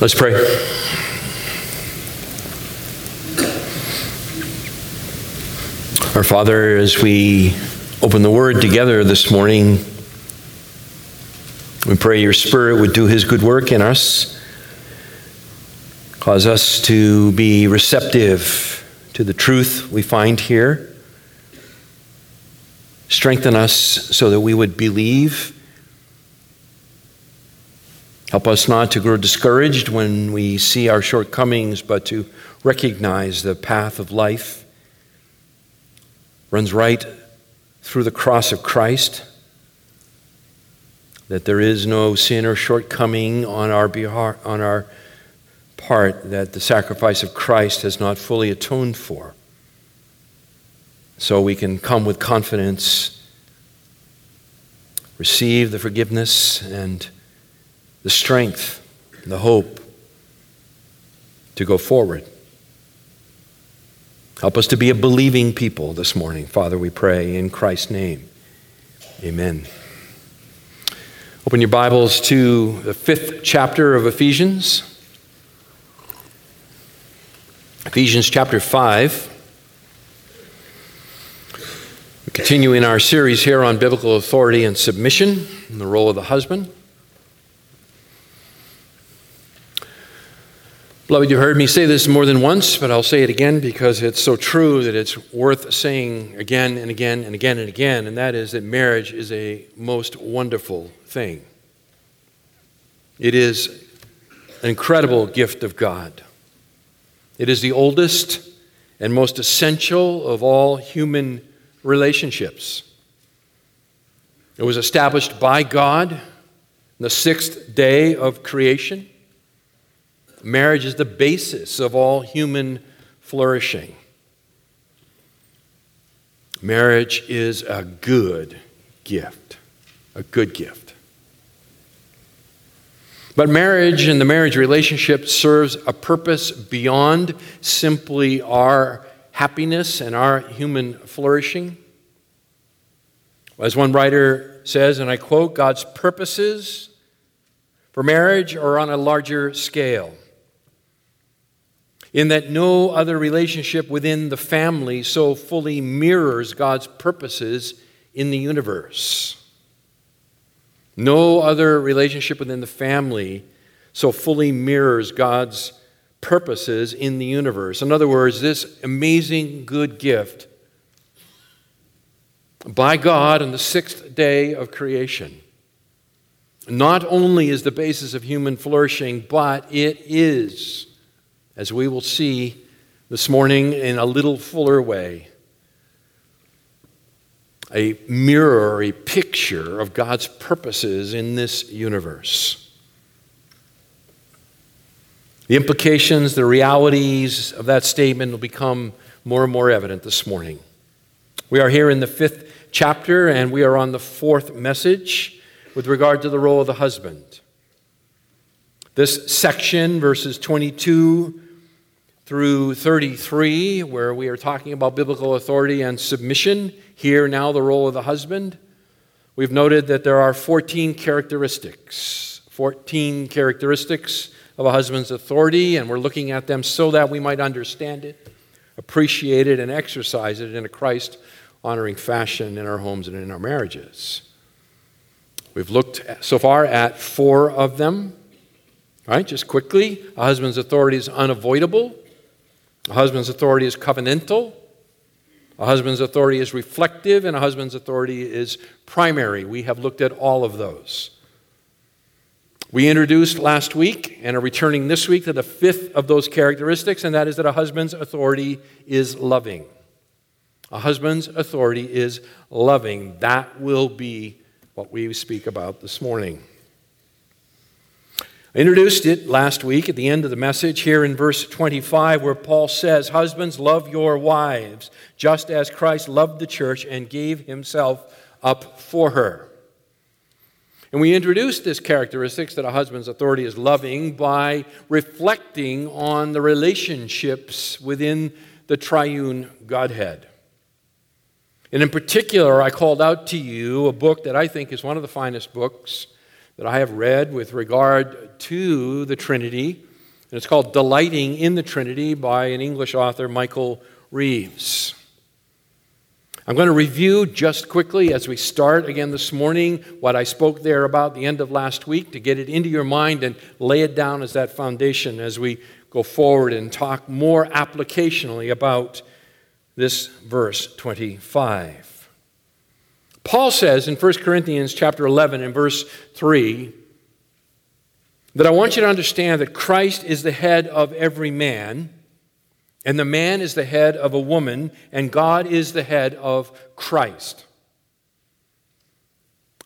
Let's pray. Our Father, as we open the Word together this morning, we pray your Spirit would do His good work in us, cause us to be receptive to the truth we find here, strengthen us so that we would believe. Help us not to grow discouraged when we see our shortcomings, but to recognize the path of life runs right through the cross of Christ, that there is no sin or shortcoming on our, behalf, on our part that the sacrifice of Christ has not fully atoned for. So we can come with confidence, receive the forgiveness and the strength, and the hope to go forward. Help us to be a believing people this morning. Father, we pray in Christ's name. Amen. Open your Bibles to the fifth chapter of Ephesians. Ephesians chapter 5. We continue in our series here on biblical authority and submission and the role of the husband. Beloved, you've heard me say this more than once, but I'll say it again because it's so true that it's worth saying again and again and again and again, and that is that marriage is a most wonderful thing. It is an incredible gift of God. It is the oldest and most essential of all human relationships. It was established by God in the sixth day of creation. Marriage is the basis of all human flourishing. Marriage is a good gift, a good gift. But marriage and the marriage relationship serves a purpose beyond simply our happiness and our human flourishing. As one writer says, and I quote, God's purposes for marriage are on a larger scale in that no other relationship within the family so fully mirrors God's purposes in the universe. No other relationship within the family so fully mirrors God's purposes in the universe. In other words, this amazing good gift by God on the sixth day of creation not only is the basis of human flourishing, but it is as we will see this morning in a little fuller way, a mirror, a picture of God's purposes in this universe. The implications, the realities of that statement will become more and more evident this morning. We are here in the fifth chapter, and we are on the fourth message with regard to the role of the husband. This section, verses 22 through 33, where we are talking about biblical authority and submission. Here, now, the role of the husband. We've noted that there are 14 characteristics, 14 characteristics of a husband's authority, and we're looking at them so that we might understand it, appreciate it, and exercise it in a Christ honoring fashion in our homes and in our marriages. We've looked so far at four of them. Right, just quickly, a husband's authority is unavoidable. A husband's authority is covenantal. A husband's authority is reflective, and a husband's authority is primary. We have looked at all of those. We introduced last week and are returning this week to the fifth of those characteristics, and that is that a husband's authority is loving. A husband's authority is loving. That will be what we speak about this morning. I introduced it last week at the end of the message here in verse 25, where Paul says, Husbands, love your wives, just as Christ loved the church and gave himself up for her. And we introduced this characteristic that a husband's authority is loving by reflecting on the relationships within the triune Godhead. And in particular, I called out to you a book that I think is one of the finest books that I have read with regard to the Trinity, and it's called Delighting in the Trinity by an English author, Michael Reeves. I'm going to review just quickly as we start again this morning what I spoke there about the end of last week to get it into your mind and lay it down as that foundation as we go forward and talk more applicationally about this verse 25. Paul says in 1 Corinthians chapter 11 and verse 3 that I want you to understand that Christ is the head of every man and the man is the head of a woman, and God is the head of Christ.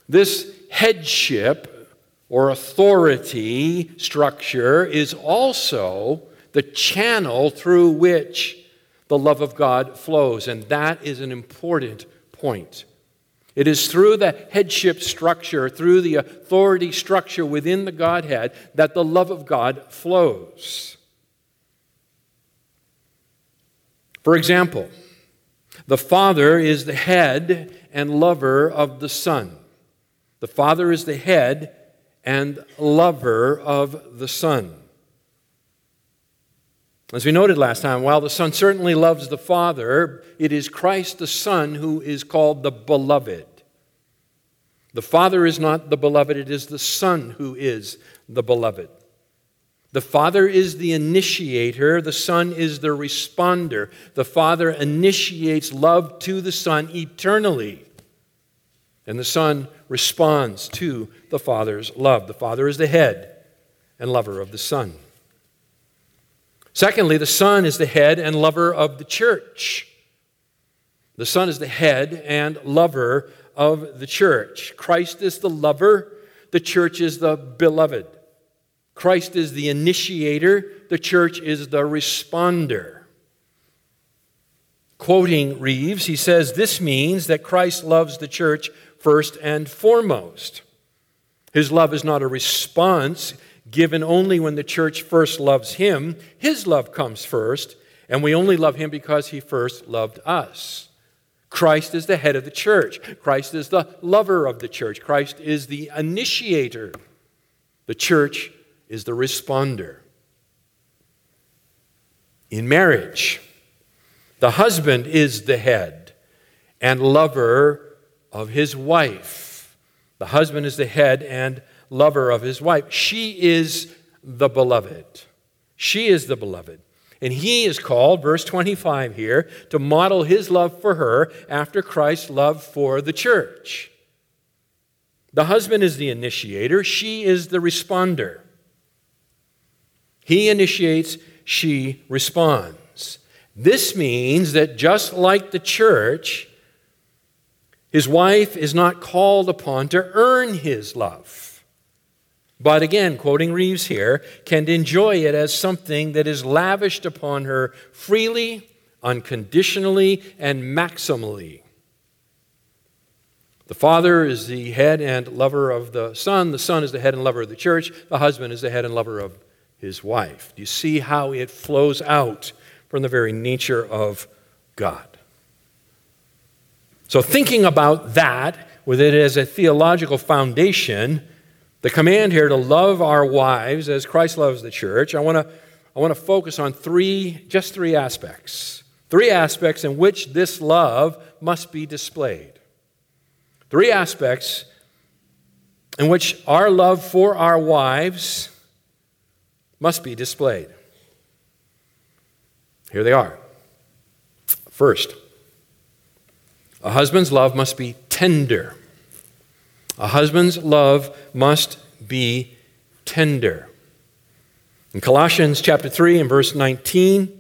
This headship or authority structure is also the channel through which the love of God flows, and that is an important point. It is through the headship structure, through the authority structure within the Godhead, that the love of God flows. For example, the Father is the head and lover of the Son. The Father is the head and lover of the Son. As we noted last time, while the Son certainly loves the Father, it is Christ the Son who is called the Beloved. The Father is not the Beloved, it is the Son who is the Beloved. The Father is the initiator, the Son is the responder. The Father initiates love to the Son eternally, and the Son responds to the Father's love. The Father is the head and lover of the Son. Secondly, the Son is the head and lover of the church. The Son is the head and lover of the church. Christ is the lover, the church is the beloved. Christ is the initiator, the church is the responder. Quoting Reeves, he says, This means that Christ loves the church first and foremost. His love is not a response given only when the church first loves him. His love comes first, and we only love him because he first loved us. Christ is the head of the church. Christ is the lover of the church. Christ is the initiator. The church is the responder. In marriage, the husband is the head and lover of his wife. The husband is the head and lover of his wife. She is the beloved. She is the beloved. And he is called, verse 25 here, to model his love for her after Christ's love for the church. The husband is the initiator, she is the responder. He initiates, she responds. This means that just like the church, his wife is not called upon to earn his love. But again, quoting Reeves here, can enjoy it as something that is lavished upon her freely, unconditionally, and maximally. The father is the head and lover of the son. The son is the head and lover of the church. The husband is the head and lover of his wife. Do you see how it flows out from the very nature of God? So, thinking about that with it as a theological foundation, the command here to love our wives as Christ loves the church, I want to I want to focus on three, just three aspects. Three aspects in which this love must be displayed. Three aspects in which our love for our wives must be displayed. Here they are. First, a husband's love must be tender. A husband's love must be tender. In Colossians chapter 3 and verse 19,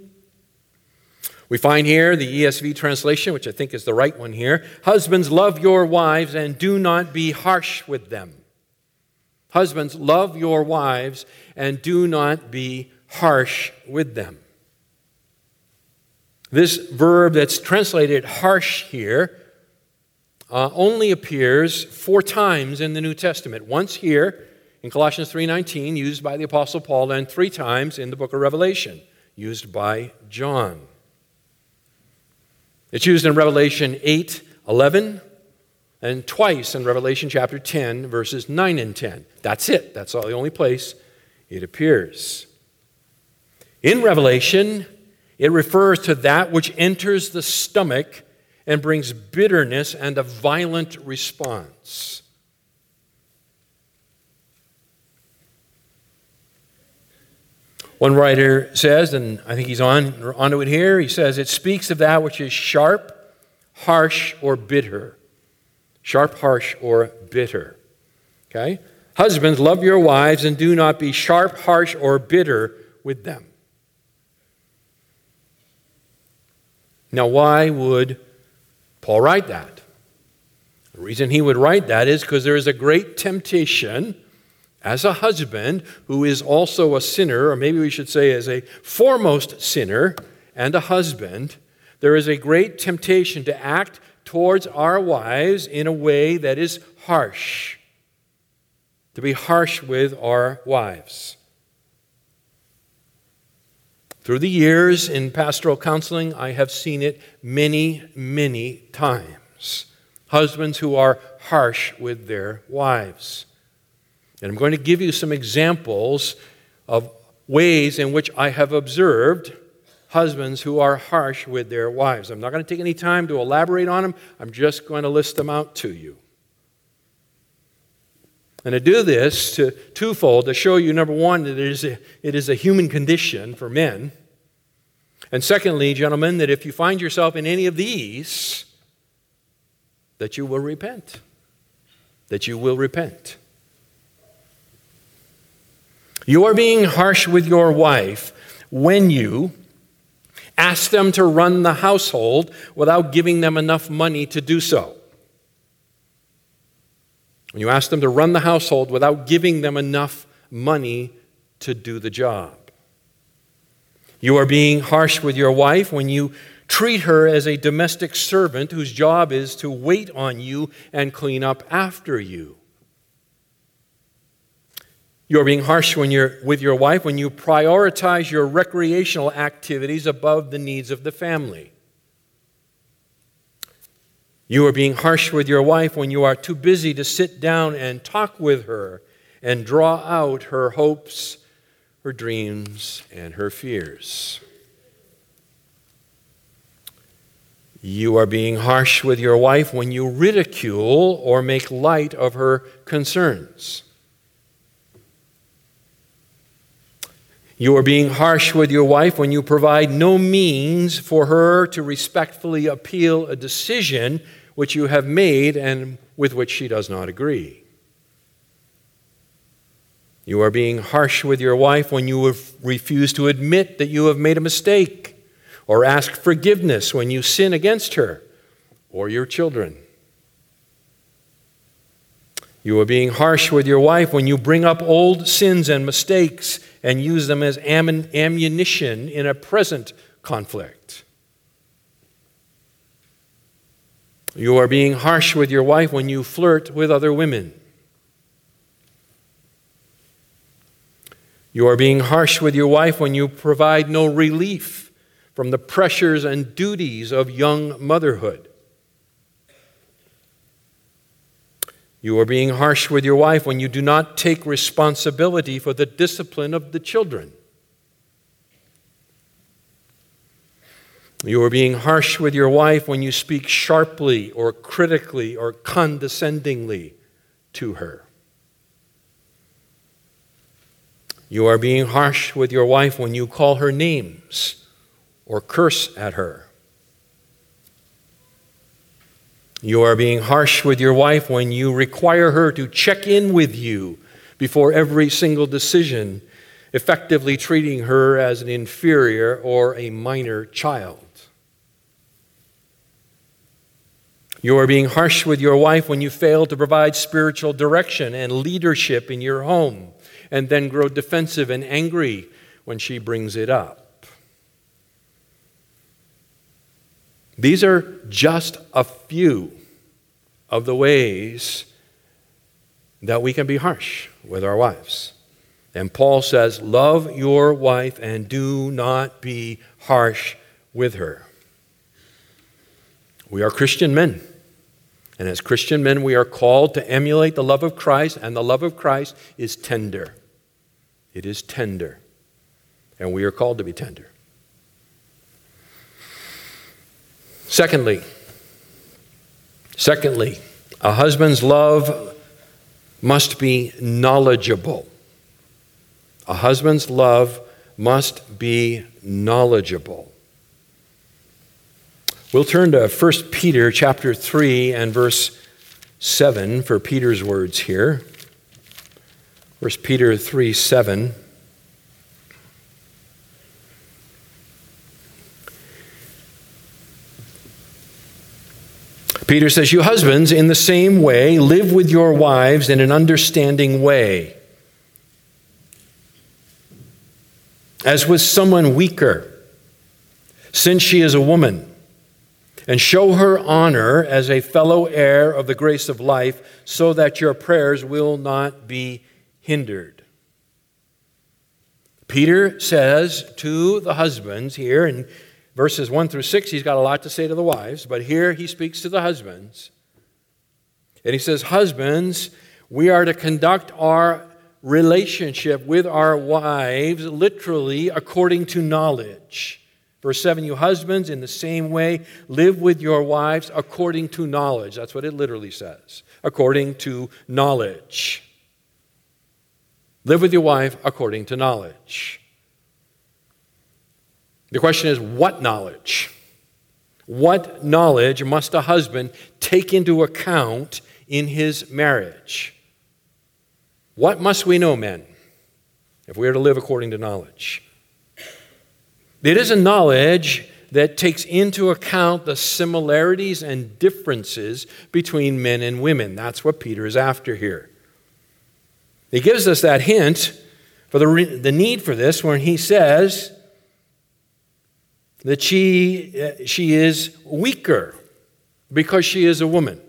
we find here the ESV translation, which I think is the right one here. Husbands, love your wives and do not be harsh with them. Husbands, love your wives and do not be harsh with them. This verb that's translated harsh here uh, only appears four times in the New Testament. Once here in Colossians 3:19 used by the apostle Paul and three times in the book of Revelation used by John. It's used in Revelation 8:11, and twice in Revelation chapter 10, verses 9 and 10. That's it. That's all the only place it appears. In Revelation, it refers to that which enters the stomach and brings bitterness and a violent response. One writer says, and I think he's on onto it here, he says, it speaks of that which is sharp, harsh, or bitter. Sharp, harsh, or bitter. Okay? Husbands, love your wives and do not be sharp, harsh, or bitter with them. Now, why would Paul write that? The reason he would write that is because there is a great temptation as a husband who is also a sinner, or maybe we should say as a foremost sinner and a husband, there is a great temptation to act towards our wives in a way that is harsh, to be harsh with our wives. Through the years in pastoral counseling, I have seen it many, many times. Husbands who are harsh with their wives. And I'm going to give you some examples of ways in which I have observed husbands who are harsh with their wives. I'm not going to take any time to elaborate on them, I'm just going to list them out to you. And to do this, to twofold, to show you, number one, that it is, a, it is a human condition for men. And secondly, gentlemen, that if you find yourself in any of these, that you will repent. That you will repent. You are being harsh with your wife when you ask them to run the household without giving them enough money to do so. When you ask them to run the household without giving them enough money to do the job. You are being harsh with your wife when you treat her as a domestic servant whose job is to wait on you and clean up after you. You're being harsh when you're with your wife when you prioritize your recreational activities above the needs of the family. You are being harsh with your wife when you are too busy to sit down and talk with her and draw out her hopes, her dreams, and her fears. You are being harsh with your wife when you ridicule or make light of her concerns. You are being harsh with your wife when you provide no means for her to respectfully appeal a decision which you have made and with which she does not agree. You are being harsh with your wife when you refuse to admit that you have made a mistake or ask forgiveness when you sin against her or your children. You are being harsh with your wife when you bring up old sins and mistakes and use them as ammunition in a present conflict. You are being harsh with your wife when you flirt with other women. You are being harsh with your wife when you provide no relief from the pressures and duties of young motherhood. You are being harsh with your wife when you do not take responsibility for the discipline of the children. You are being harsh with your wife when you speak sharply or critically or condescendingly to her. You are being harsh with your wife when you call her names or curse at her. You are being harsh with your wife when you require her to check in with you before every single decision, effectively treating her as an inferior or a minor child. You are being harsh with your wife when you fail to provide spiritual direction and leadership in your home and then grow defensive and angry when she brings it up. These are just a few of the ways that we can be harsh with our wives. And Paul says, Love your wife and do not be harsh with her. We are Christian men. And as Christian men, we are called to emulate the love of Christ, and the love of Christ is tender. It is tender. And we are called to be tender. Secondly, secondly, a husband's love must be knowledgeable. A husband's love must be knowledgeable. We'll turn to 1 Peter chapter 3 and verse 7 for Peter's words here. 1 Peter 3 7. Peter says, You husbands, in the same way, live with your wives in an understanding way, as with someone weaker, since she is a woman and show her honor as a fellow heir of the grace of life, so that your prayers will not be hindered. Peter says to the husbands here in verses 1 through 6, he's got a lot to say to the wives, but here he speaks to the husbands. And he says, Husbands, we are to conduct our relationship with our wives literally according to knowledge. Verse 7 You husbands, in the same way, live with your wives according to knowledge. That's what it literally says. According to knowledge. Live with your wife according to knowledge. The question is what knowledge? What knowledge must a husband take into account in his marriage? What must we know, men, if we are to live according to knowledge? It is a knowledge that takes into account the similarities and differences between men and women. That's what Peter is after here. He gives us that hint for the, re- the need for this when he says that she, uh, she is weaker because she is a woman.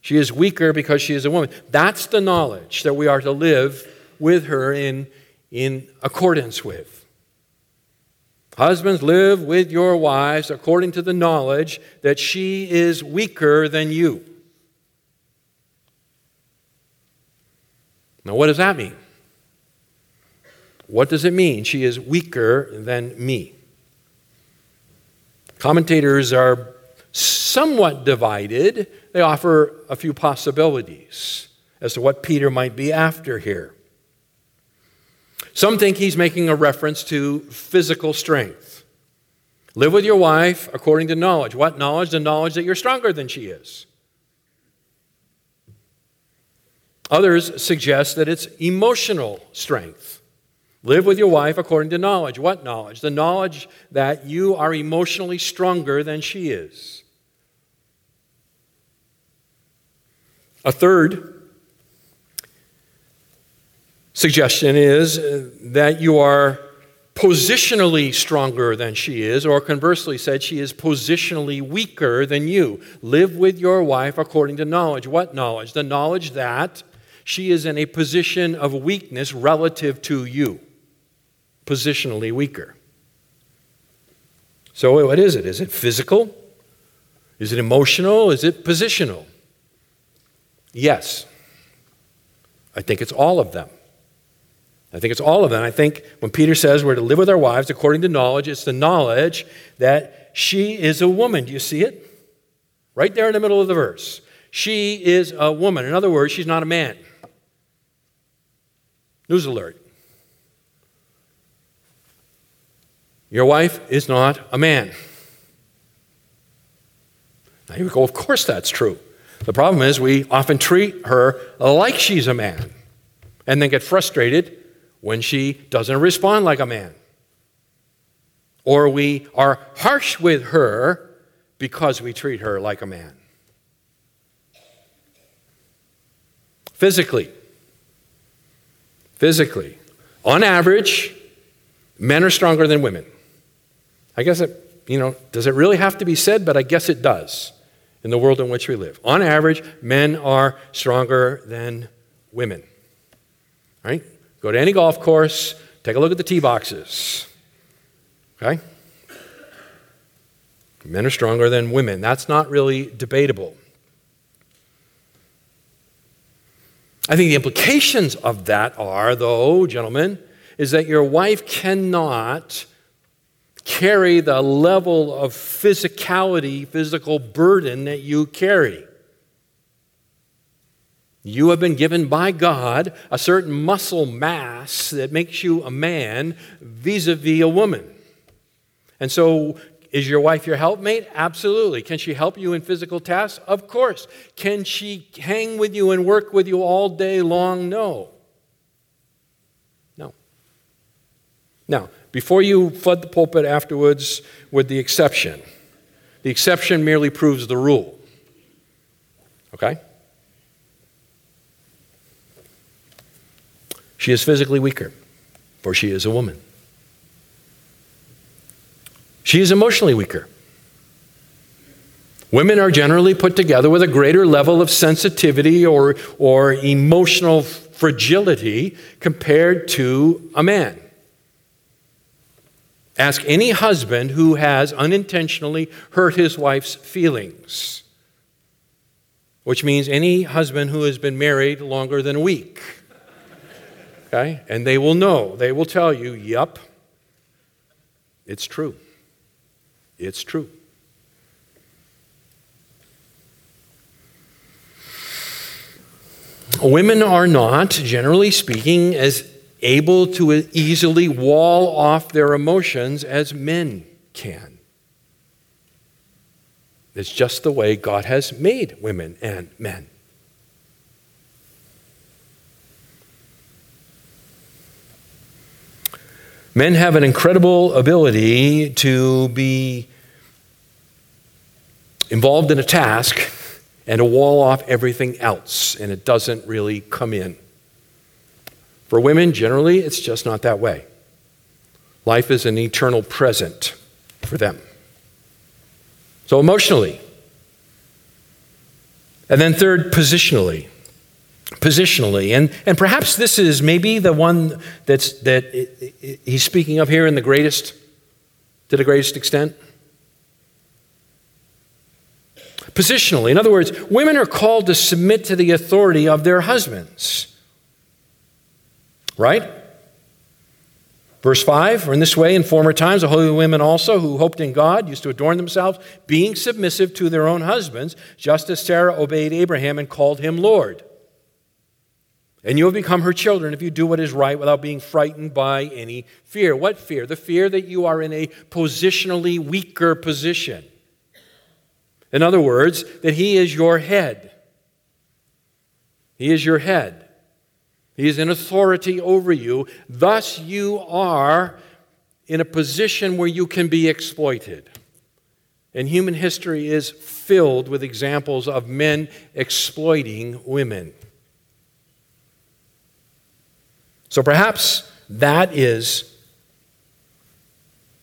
She is weaker because she is a woman. That's the knowledge that we are to live with her in, in accordance with. Husbands, live with your wives according to the knowledge that she is weaker than you. Now, what does that mean? What does it mean? She is weaker than me. Commentators are somewhat divided. They offer a few possibilities as to what Peter might be after here. Some think he's making a reference to physical strength. Live with your wife according to knowledge. What knowledge? The knowledge that you're stronger than she is. Others suggest that it's emotional strength. Live with your wife according to knowledge. What knowledge? The knowledge that you are emotionally stronger than she is. A third suggestion is uh, that you are positionally stronger than she is, or conversely said, she is positionally weaker than you. Live with your wife according to knowledge. What knowledge? The knowledge that she is in a position of weakness relative to you, positionally weaker. So, what is it? Is it physical? Is it emotional? Is it positional? Yes. I think it's all of them. I think it's all of them. I think when Peter says we're to live with our wives according to knowledge, it's the knowledge that she is a woman. Do you see it? Right there in the middle of the verse. She is a woman. In other words, she's not a man. News alert. Your wife is not a man. Now you go, of course that's true. The problem is we often treat her like she's a man and then get frustrated when she doesn't respond like a man. Or we are harsh with her because we treat her like a man. Physically, physically, on average, men are stronger than women. I guess it, you know, does it really have to be said? But I guess it does in the world in which we live. On average, men are stronger than women. Right? Go to any golf course, take a look at the tee boxes. Okay? Men are stronger than women. That's not really debatable. I think the implications of that are, though, gentlemen, is that your wife cannot carry the level of physicality, physical burden that you carry. You have been given by God a certain muscle mass that makes you a man vis a vis a woman. And so, is your wife your helpmate? Absolutely. Can she help you in physical tasks? Of course. Can she hang with you and work with you all day long? No. No. Now, before you flood the pulpit afterwards with the exception, the exception merely proves the rule. Okay? She is physically weaker, for she is a woman. She is emotionally weaker. Women are generally put together with a greater level of sensitivity or, or emotional fragility compared to a man. Ask any husband who has unintentionally hurt his wife's feelings, which means any husband who has been married longer than a week. Okay? And they will know, they will tell you, yep, it's true. It's true. Women are not, generally speaking, as able to easily wall off their emotions as men can. It's just the way God has made women and men. Men have an incredible ability to be involved in a task and to wall off everything else, and it doesn't really come in. For women, generally, it's just not that way. Life is an eternal present for them. So, emotionally. And then, third, positionally positionally. And, and perhaps this is maybe the one that's, that he's speaking of here in the greatest, to the greatest extent. Positionally, in other words, women are called to submit to the authority of their husbands. Right? Verse 5 For in this way, in former times, the holy women also, who hoped in God, used to adorn themselves, being submissive to their own husbands, just as Sarah obeyed Abraham and called him Lord. And you will become her children if you do what is right without being frightened by any fear. What fear? The fear that you are in a positionally weaker position. In other words, that he is your head. He is your head. He is in authority over you. Thus, you are in a position where you can be exploited. And human history is filled with examples of men exploiting women. So perhaps that is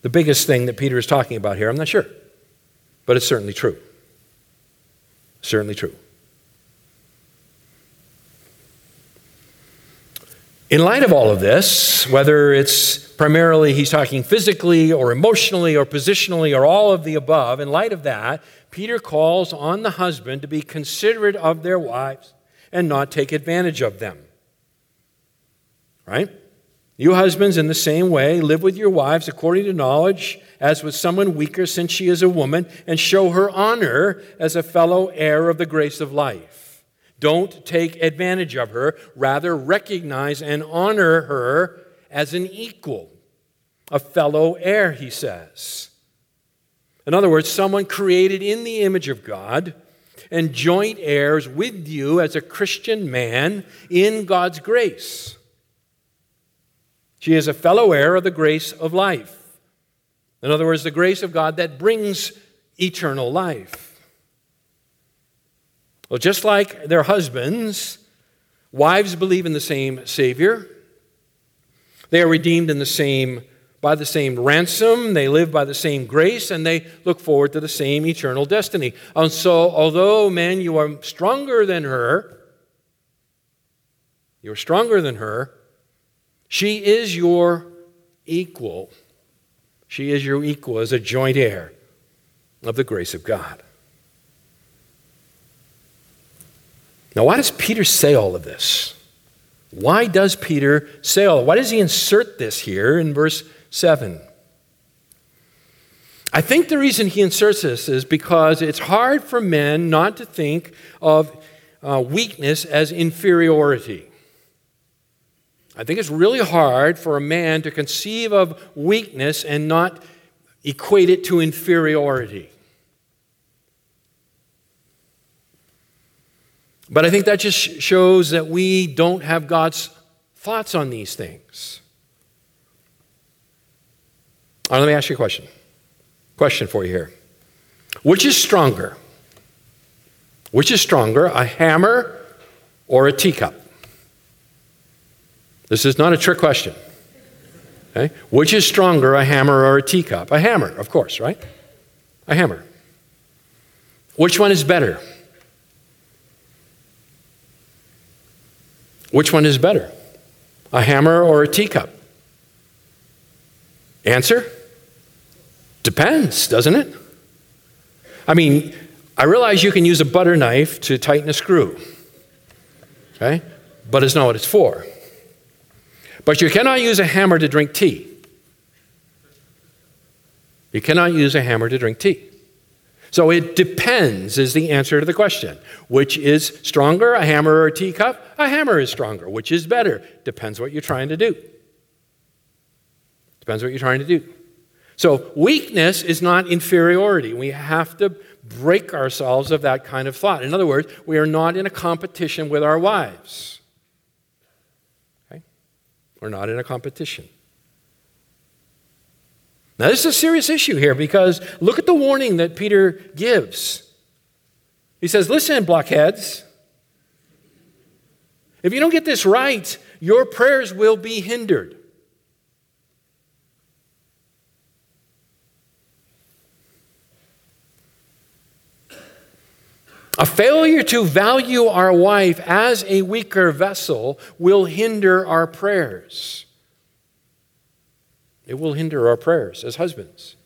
the biggest thing that Peter is talking about here. I'm not sure. But it's certainly true. Certainly true. In light of all of this, whether it's primarily he's talking physically or emotionally or positionally or all of the above, in light of that, Peter calls on the husband to be considerate of their wives and not take advantage of them right? You husbands, in the same way, live with your wives according to knowledge, as with someone weaker, since she is a woman, and show her honor as a fellow heir of the grace of life. Don't take advantage of her. Rather, recognize and honor her as an equal, a fellow heir, he says. In other words, someone created in the image of God and joint heirs with you as a Christian man in God's grace. She is a fellow heir of the grace of life. In other words, the grace of God that brings eternal life. Well, just like their husbands, wives believe in the same Savior. They are redeemed in the same by the same ransom, they live by the same grace, and they look forward to the same eternal destiny. And so, although, man, you are stronger than her, you're stronger than her, she is your equal. She is your equal as a joint heir of the grace of God. Now, why does Peter say all of this? Why does Peter say all? Why does he insert this here in verse 7? I think the reason he inserts this is because it's hard for men not to think of uh, weakness as inferiority. I think it's really hard for a man to conceive of weakness and not equate it to inferiority. But I think that just shows that we don't have God's thoughts on these things. Right, let me ask you a question. Question for you here. Which is stronger? Which is stronger, a hammer or a teacup? This is not a trick question. Okay? Which is stronger, a hammer or a teacup? A hammer, of course, right? A hammer. Which one is better? Which one is better? A hammer or a teacup? Answer? Depends, doesn't it? I mean, I realize you can use a butter knife to tighten a screw, okay? But it's not what it's for. But you cannot use a hammer to drink tea. You cannot use a hammer to drink tea. So it depends, is the answer to the question. Which is stronger, a hammer or a teacup? A hammer is stronger. Which is better? Depends what you're trying to do. Depends what you're trying to do. So weakness is not inferiority. We have to break ourselves of that kind of thought. In other words, we are not in a competition with our wives. Okay? We're not in a competition. Now, this is a serious issue here because look at the warning that Peter gives. He says, Listen, blockheads, if you don't get this right, your prayers will be hindered. A failure to value our wife as a weaker vessel will hinder our prayers. It will hinder our prayers as husbands.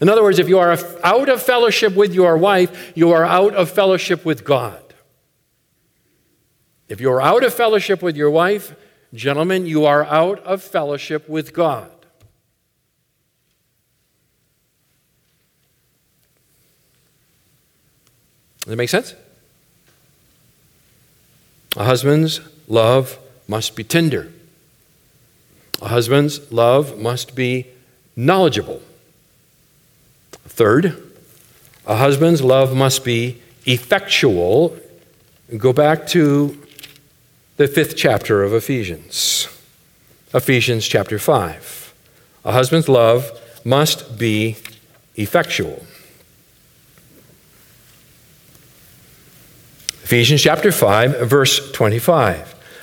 In other words, if you are out of fellowship with your wife, you are out of fellowship with God. If you're out of fellowship with your wife, gentlemen, you are out of fellowship with God. Does that make sense? A husband's love must be tender. A husband's love must be knowledgeable. Third, a husband's love must be effectual. Go back to the fifth chapter of Ephesians, Ephesians chapter 5. A husband's love must be effectual. Ephesians chapter 5, verse 25.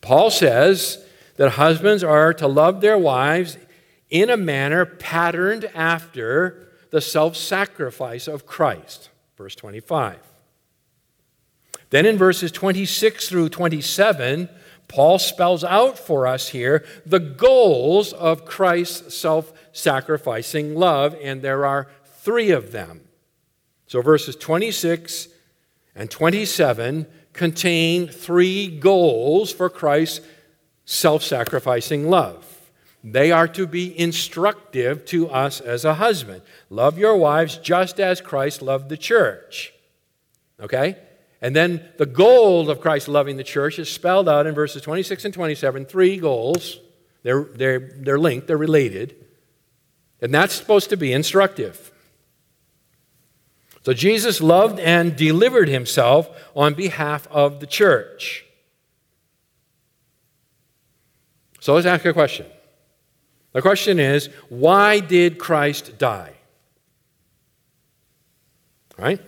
Paul says that husbands are to love their wives in a manner patterned after the self sacrifice of Christ. Verse 25. Then in verses 26 through 27, Paul spells out for us here the goals of Christ's self sacrificing love, and there are three of them. So verses 26 and 27 contain three goals for Christ's self sacrificing love. They are to be instructive to us as a husband. Love your wives just as Christ loved the church. Okay? And then the goal of Christ loving the church is spelled out in verses 26 and 27. Three goals. They're, they're, they're linked, they're related. And that's supposed to be instructive. So Jesus loved and delivered himself on behalf of the church. So let's ask a question. The question is why did Christ die? Right?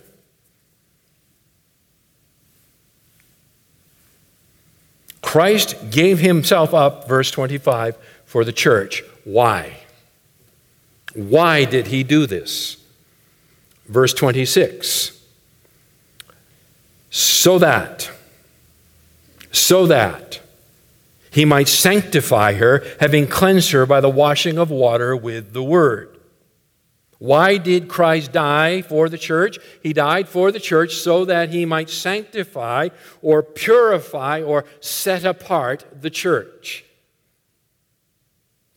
Christ gave himself up, verse 25, for the church. Why? Why did he do this? Verse 26 so that, so that he might sanctify her, having cleansed her by the washing of water with the word. Why did Christ die for the church? He died for the church so that he might sanctify or purify or set apart the church.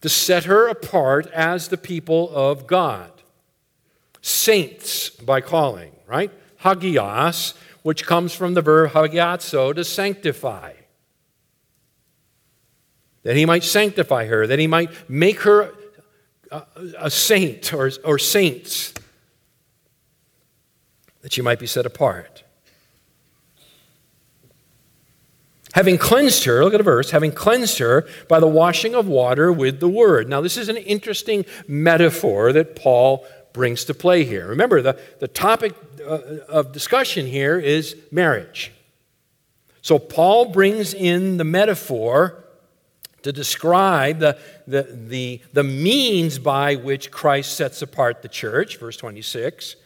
To set her apart as the people of God. Saints by calling, right? Hagios which comes from the verb hagiazo, to sanctify. That he might sanctify her, that he might make her a, a saint or, or saints, that she might be set apart. having cleansed her, look at the verse, having cleansed her by the washing of water with the word. Now, this is an interesting metaphor that Paul brings to play here. Remember, the, the topic uh, of discussion here is marriage. So Paul brings in the metaphor to describe the, the, the, the means by which Christ sets apart the church, verse 26,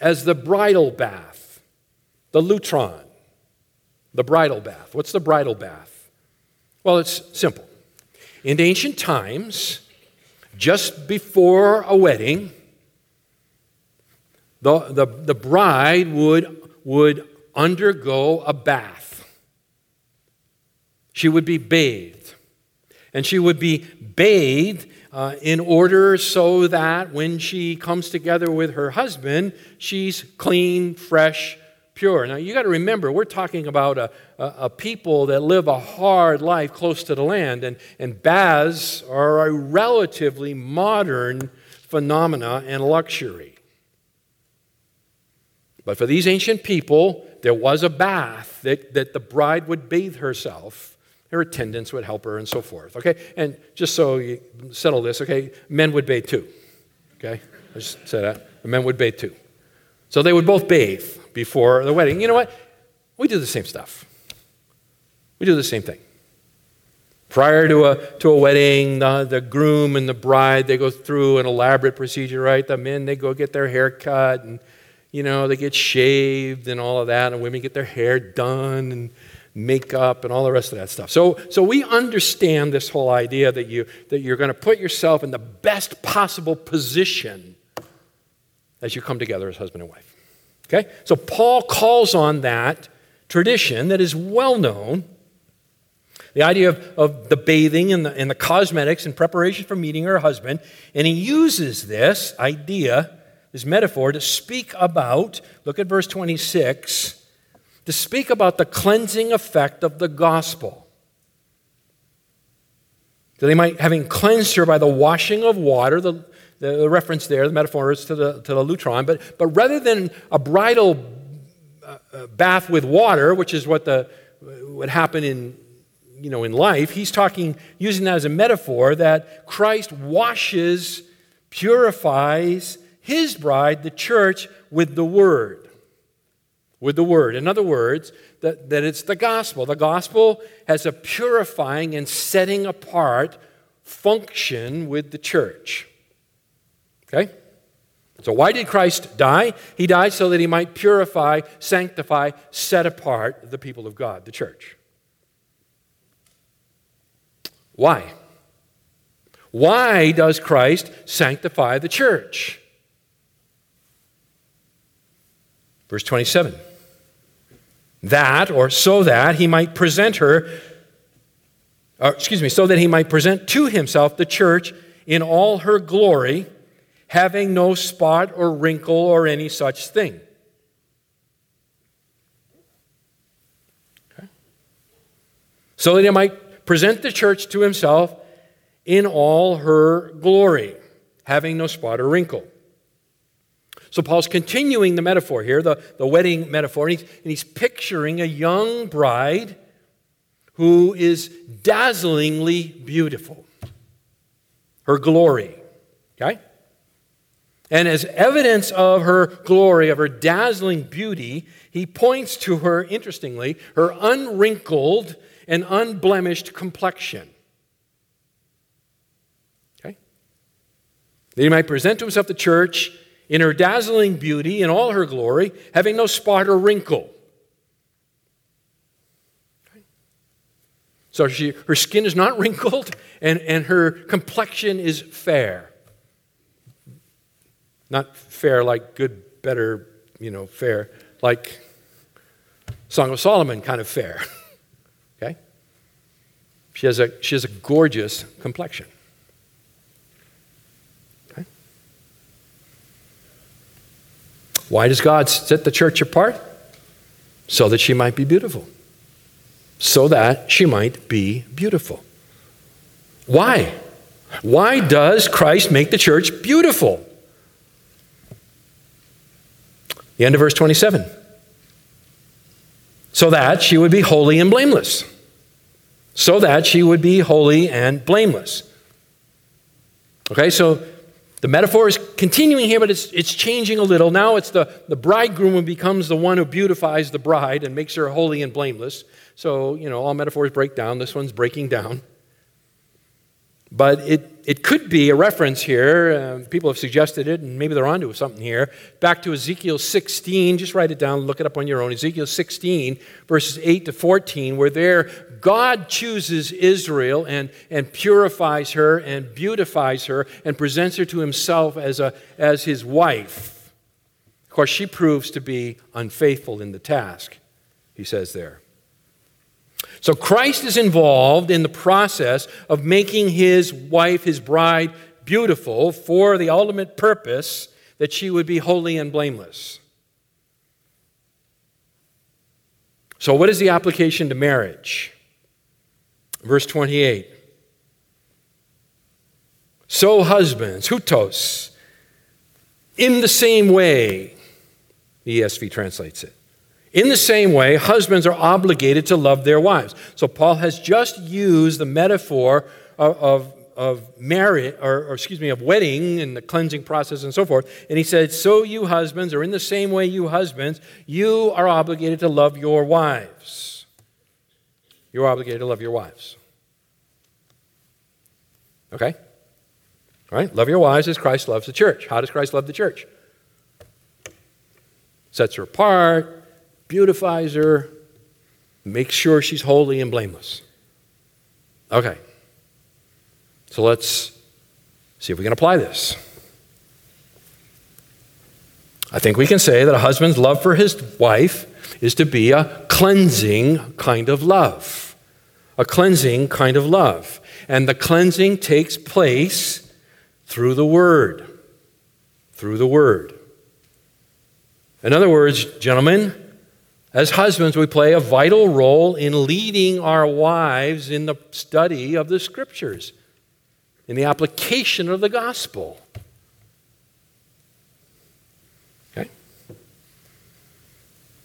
as the bridal bath, the lutron, the bridal bath. What's the bridal bath? Well, it's simple. In ancient times, just before a wedding, the, the, the bride would, would undergo a bath. She would be bathed. And she would be bathed uh, in order so that when she comes together with her husband, she's clean, fresh, pure. Now, you got to remember, we're talking about a, a, a, people that live a hard life close to the land, and, and baths are a relatively modern phenomena and luxury. But for these ancient people, there was a bath that, that the bride would bathe herself. Her attendants would help her and so forth. Okay? And just so you settle this, okay, men would bathe too. Okay? I just said that. The men would bathe too. So they would both bathe before the wedding. You know what? We do the same stuff. We do the same thing. Prior to a, to a wedding, the, the groom and the bride, they go through an elaborate procedure, right? The men, they go get their hair cut and you know, they get shaved and all of that, and women get their hair done and makeup and all the rest of that stuff. So, so we understand this whole idea that, you, that you're going to put yourself in the best possible position as you come together as husband and wife. Okay? So Paul calls on that tradition that is well known. The idea of, of the bathing and the, and the cosmetics in preparation for meeting her husband. And he uses this idea this metaphor to speak about, look at verse 26, to speak about the cleansing effect of the gospel. That they might, having cleansed her by the washing of water, the, the, the reference there, the metaphor is to the, to the lutron, but, but rather than a bridal uh, uh bath with water, which is what the, would happen in, you know, in life, he's talking, using that as a metaphor, that Christ washes, purifies, his bride, the church, with the word. With the word. In other words, that, that it's the gospel. The gospel has a purifying and setting apart function with the church. Okay? So, why did Christ die? He died so that he might purify, sanctify, set apart the people of God, the church. Why? Why does Christ sanctify the church? Verse 27 that, or so that he might present her, or, excuse me, so that he might present to himself the church in all her glory, having no spot or wrinkle or any such thing. Okay. So that he might present the church to himself in all her glory, having no spot or wrinkle. So Paul's continuing the metaphor here, the, the wedding metaphor, and he's, and he's picturing a young bride who is dazzlingly beautiful. Her glory. Okay? And as evidence of her glory, of her dazzling beauty, he points to her, interestingly, her unwrinkled and unblemished complexion. Okay? That he might present to himself the church in her dazzling beauty in all her glory, having no spot or wrinkle. So she, her skin is not wrinkled and, and her complexion is fair. Not fair like good, better, you know, fair, like Song of Solomon kind of fair. okay? She has a, she has a gorgeous complexion. Why does God set the church apart? So that she might be beautiful so that she might be beautiful. Why? Why does Christ make the church beautiful? The end of verse 27. So that she would be holy and blameless. So that she would be holy and blameless. Okay, so the metaphor is continuing here, but it's, it's changing a little. Now it's the, the bridegroom who becomes the one who beautifies the bride and makes her holy and blameless. So, you know, all metaphors break down. This one's breaking down. But it, it could be a reference here. Uh, people have suggested it, and maybe they're onto something here. Back to Ezekiel 16. Just write it down, look it up on your own. Ezekiel 16, verses 8 to 14, where there God chooses Israel and, and purifies her and beautifies her and presents her to himself as, a, as his wife. Of course, she proves to be unfaithful in the task, he says there. So Christ is involved in the process of making his wife, his bride, beautiful for the ultimate purpose that she would be holy and blameless. So, what is the application to marriage? Verse 28. So, husbands, hutos, in the same way, the ESV translates it. In the same way, husbands are obligated to love their wives. So Paul has just used the metaphor of, of, of marriage, or, or, excuse me, of wedding and the cleansing process and so forth. And he said, So you husbands, or in the same way, you husbands, you are obligated to love your wives. You're obligated to love your wives. Okay? All right? Love your wives as Christ loves the church. How does Christ love the church? Sets her apart, beautifies her, makes sure she's holy and blameless. Okay. So let's see if we can apply this. I think we can say that a husband's love for his wife is to be a cleansing kind of love. A cleansing kind of love. And the cleansing takes place through the Word. Through the Word. In other words, gentlemen, as husbands, we play a vital role in leading our wives in the study of the scriptures, in the application of the gospel. Okay?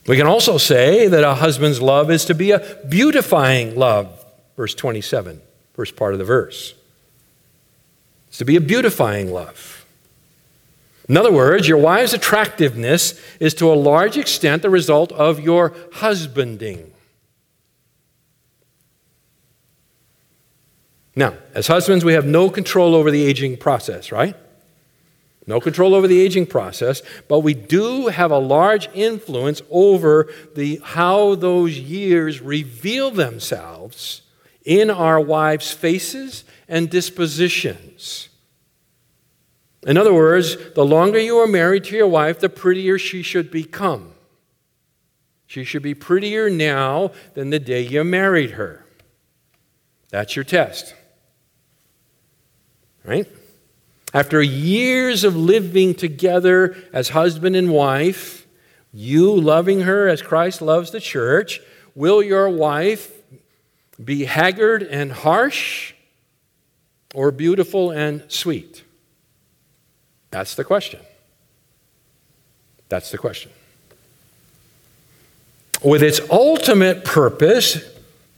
We can also say that a husband's love is to be a beautifying love, verse 27, first part of the verse. It's to be a beautifying love. In other words, your wife's attractiveness is to a large extent the result of your husbanding. Now, as husbands, we have no control over the aging process, right? No control over the aging process, but we do have a large influence over the, how those years reveal themselves in our wives' faces and dispositions. In other words, the longer you are married to your wife, the prettier she should become. She should be prettier now than the day you married her. That's your test. Right? After years of living together as husband and wife, you loving her as Christ loves the church, will your wife be haggard and harsh or beautiful and sweet? That's the question. That's the question. With its ultimate purpose,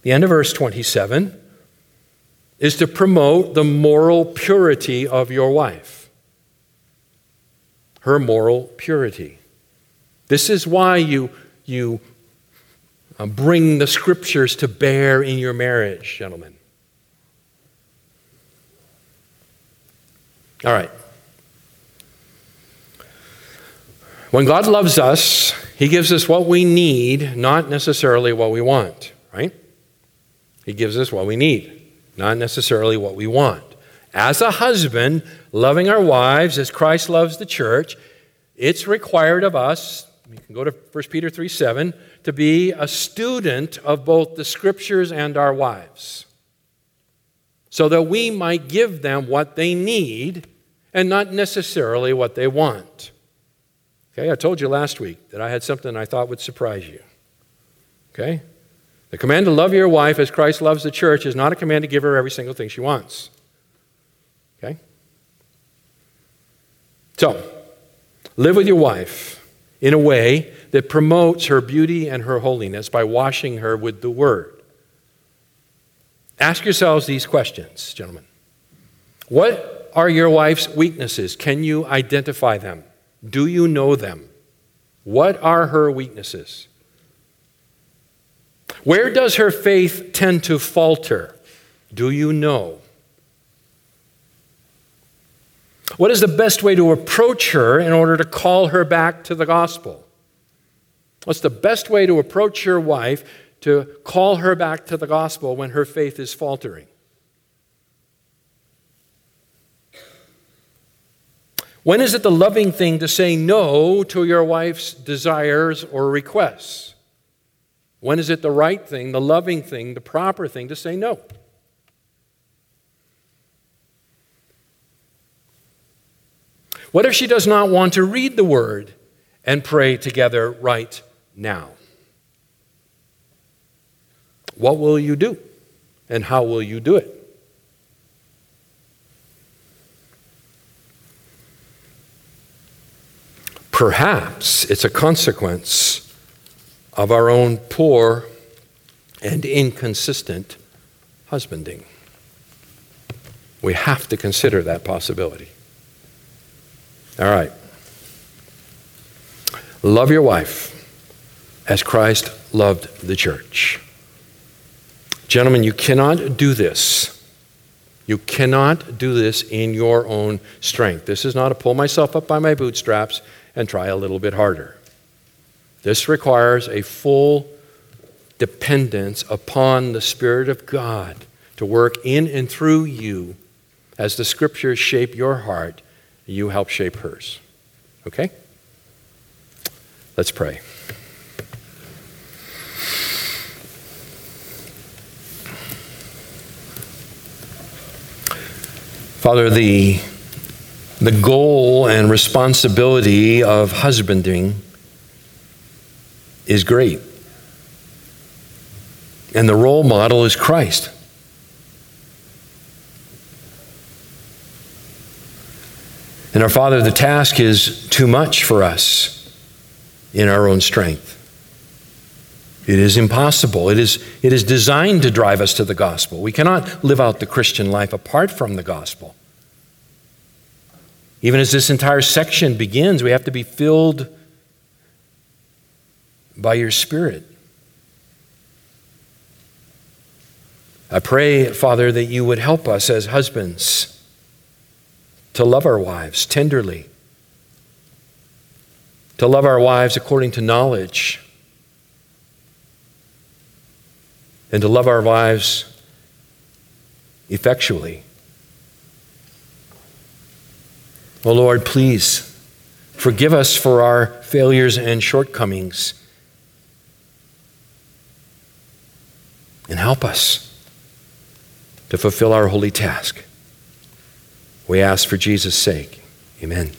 the end of verse 27, is to promote the moral purity of your wife. Her moral purity. This is why you, you uh, bring the scriptures to bear in your marriage, gentlemen. All right. When God loves us, He gives us what we need, not necessarily what we want, right? He gives us what we need, not necessarily what we want. As a husband, loving our wives as Christ loves the church, it's required of us, you can go to 1 Peter 3 7, to be a student of both the scriptures and our wives, so that we might give them what they need and not necessarily what they want. Okay, I told you last week that I had something I thought would surprise you. Okay? The command to love your wife as Christ loves the church is not a command to give her every single thing she wants. Okay? So, live with your wife in a way that promotes her beauty and her holiness by washing her with the Word. Ask yourselves these questions, gentlemen. What are your wife's weaknesses? Can you identify them? Do you know them? What are her weaknesses? Where does her faith tend to falter? Do you know? What is the best way to approach her in order to call her back to the gospel? What's the best way to approach your wife to call her back to the gospel when her faith is faltering? When is it the loving thing to say no to your wife's desires or requests? When is it the right thing, the loving thing, the proper thing to say no? What if she does not want to read the word and pray together right now? What will you do? And how will you do it? Perhaps it's a consequence of our own poor and inconsistent husbanding. We have to consider that possibility. All right. Love your wife as Christ loved the church. Gentlemen, you cannot do this. You cannot do this in your own strength. This is not a pull myself up by my bootstraps and try a little bit harder. This requires a full dependence upon the Spirit of God to work in and through you as the scriptures shape your heart, you help shape hers. Okay? Let's pray. Father, the the goal and responsibility of husbanding is great. And the role model is Christ. And our Father, the task is too much for us in our own strength. It is impossible. It is, it is designed to drive us to the gospel. We cannot live out the Christian life apart from the gospel. Even as this entire section begins, we have to be filled by your Spirit. I pray, Father, that you would help us as husbands to love our wives tenderly, to love our wives according to knowledge, and to love our wives effectually. Oh Lord, please forgive us for our failures and shortcomings. And help us to fulfill our holy task. We ask for Jesus' sake. Amen.